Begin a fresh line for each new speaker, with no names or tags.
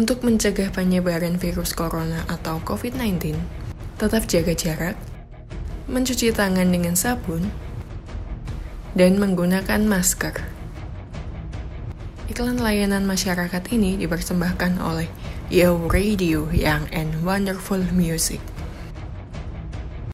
Untuk mencegah penyebaran virus corona atau COVID-19, tetap jaga jarak, mencuci tangan dengan sabun, dan menggunakan masker. Iklan layanan masyarakat ini dipersembahkan oleh Yo Radio Young and Wonderful Music.